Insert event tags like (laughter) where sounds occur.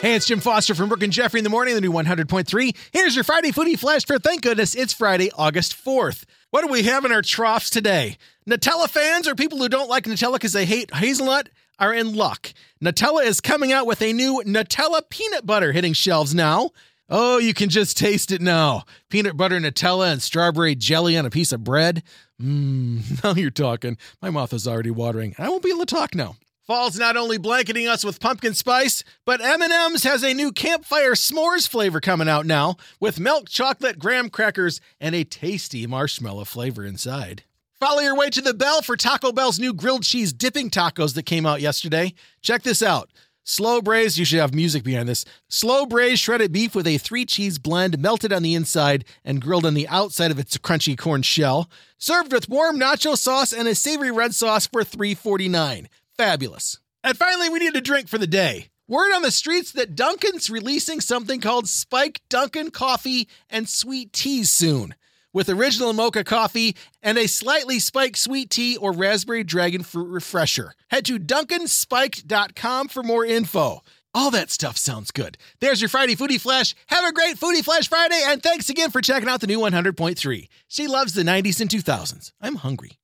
Hey, it's Jim Foster from Brooke and Jeffrey in the morning, the new 100.3. Here's your Friday Foodie Flash for thank goodness it's Friday, August 4th. What do we have in our troughs today? Nutella fans or people who don't like Nutella because they hate hazelnut are in luck. Nutella is coming out with a new Nutella peanut butter hitting shelves now. Oh, you can just taste it now. Peanut butter, Nutella, and strawberry jelly on a piece of bread. Mmm, (laughs) now you're talking. My mouth is already watering. I won't be able to talk now. Fall's not only blanketing us with pumpkin spice, but M&M's has a new campfire s'mores flavor coming out now with milk chocolate graham crackers and a tasty marshmallow flavor inside. Follow your way to the bell for Taco Bell's new grilled cheese dipping tacos that came out yesterday. Check this out. Slow braised, you should have music behind this. Slow braised shredded beef with a three cheese blend melted on the inside and grilled on the outside of its crunchy corn shell. Served with warm nacho sauce and a savory red sauce for $3.49. Fabulous. And finally, we need a drink for the day. Word on the streets that Dunkin's releasing something called Spiked Dunkin' Coffee and Sweet Teas soon, with original mocha coffee and a slightly spiked sweet tea or raspberry dragon fruit refresher. Head to dunkinspiked.com for more info. All that stuff sounds good. There's your Friday Foodie Flash. Have a great Foodie Flash Friday, and thanks again for checking out the new 100.3. She loves the 90s and 2000s. I'm hungry.